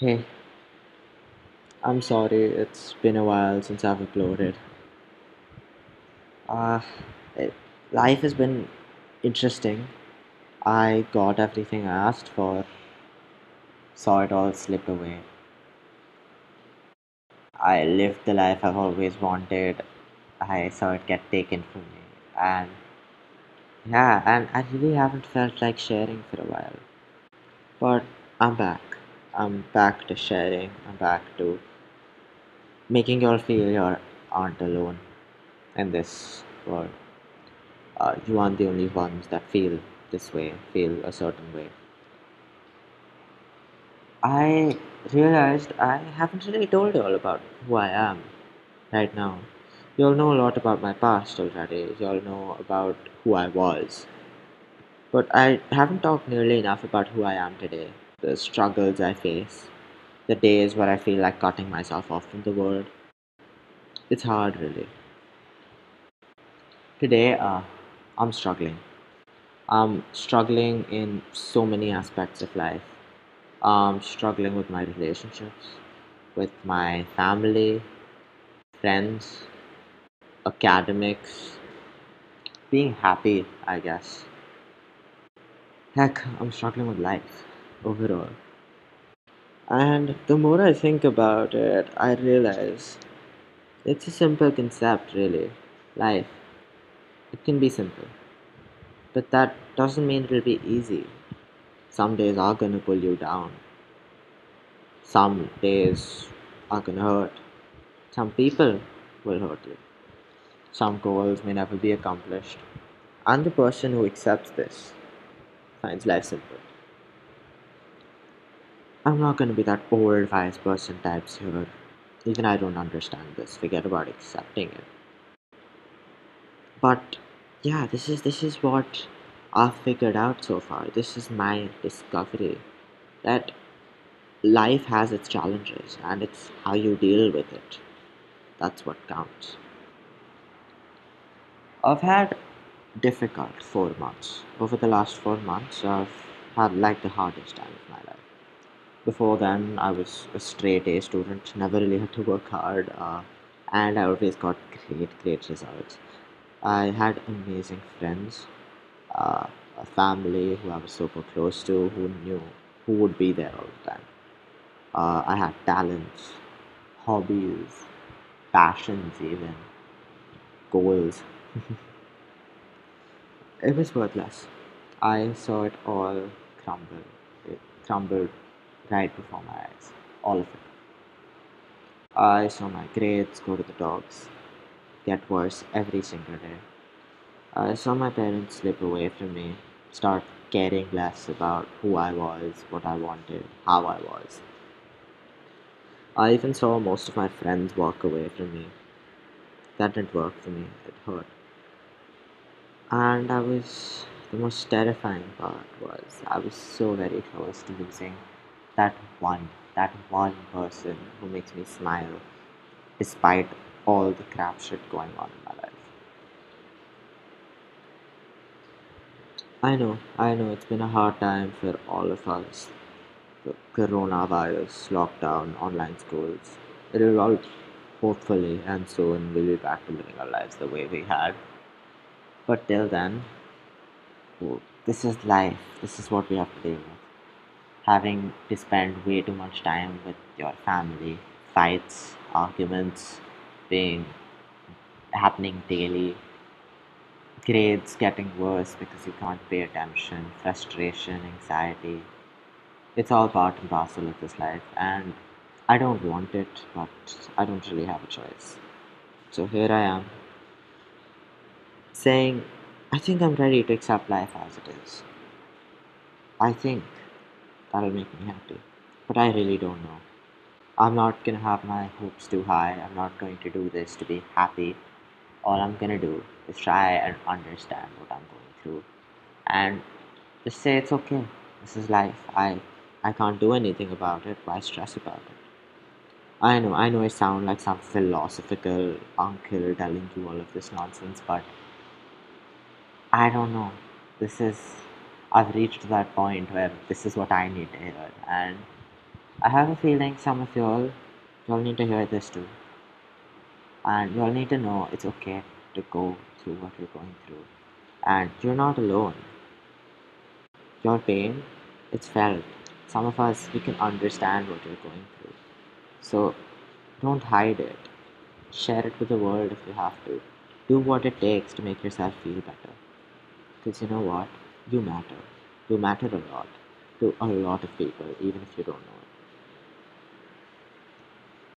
Hey, I'm sorry, it's been a while since I've uploaded. Uh, it, life has been interesting. I got everything I asked for, saw it all slip away. I lived the life I've always wanted. I saw it get taken from me. And yeah, and I really haven't felt like sharing for a while. But I'm back. I'm back to sharing. I'm back to making you all feel you aren't alone in this world. uh, you aren't the only ones that feel this way, feel a certain way. I realized I haven't really told you all about who I am right now. You all know a lot about my past already. You all know about who I was. But I haven't talked nearly enough about who I am today. The struggles I face. The days where I feel like cutting myself off from the world. It's hard, really. Today, uh, I'm struggling. I'm struggling in so many aspects of life. I'm struggling with my relationships, with my family, friends, academics, being happy, I guess. Heck, I'm struggling with life overall. And the more I think about it, I realize it's a simple concept, really. Life, it can be simple, but that doesn't mean it'll be easy. Some days are gonna pull you down, some days are gonna hurt, some people will hurt you. Some goals may never be accomplished, and the person who accepts this finds life simple. I'm not gonna be that wise person types here. Even I don't understand this. Forget about accepting it. But yeah, this is this is what I've figured out so far. This is my discovery that life has its challenges and it's how you deal with it. That's what counts. I've had difficult four months. Over the last four months, I've had like the hardest time of my life. Before then, I was a straight A student, never really had to work hard, uh, and I always got great, great results. I had amazing friends, uh, a family who I was super close to, who knew who would be there all the time. Uh, I had talents, hobbies, passions, even goals. It was worthless. I saw it all crumble. It crumbled right before my eyes. All of it. I saw my grades go to the dogs, get worse every single day. I saw my parents slip away from me, start caring less about who I was, what I wanted, how I was. I even saw most of my friends walk away from me. That didn't work for me, it hurt. And I was, the most terrifying part was, I was so very close to losing that one, that one person who makes me smile despite all the crap shit going on in my life. I know, I know it's been a hard time for all of us. The coronavirus, lockdown, online schools. It'll all hopefully and soon we'll be back to living our lives the way we had. But till then, this is life. This is what we have to deal with. Having to spend way too much time with your family, fights, arguments, being happening daily, grades getting worse because you can't pay attention, frustration, anxiety. It's all part and parcel of this life, and I don't want it, but I don't really have a choice. So here I am, saying, I think I'm ready to accept life as it is. I think that'll make me happy, but I really don't know. I'm not gonna have my hopes too high. I'm not going to do this to be happy. All I'm gonna do is try and understand what I'm going through and just say it's okay. This is life. I I can't do anything about it. Why stress about it? I know, I know I sound like some philosophical uncle telling you all of this nonsense, but I don't know. This is I've reached that point where this is what I need to hear and I have a feeling some of y'all, y'all need to hear this too. And y'all need to know it's okay to go through what you're going through. And you're not alone. Your pain, it's felt. Some of us, we can understand what you're going through. So don't hide it. Share it with the world if you have to. Do what it takes to make yourself feel better. Because you know what? You matter. You matter a lot to a lot of people, even if you don't know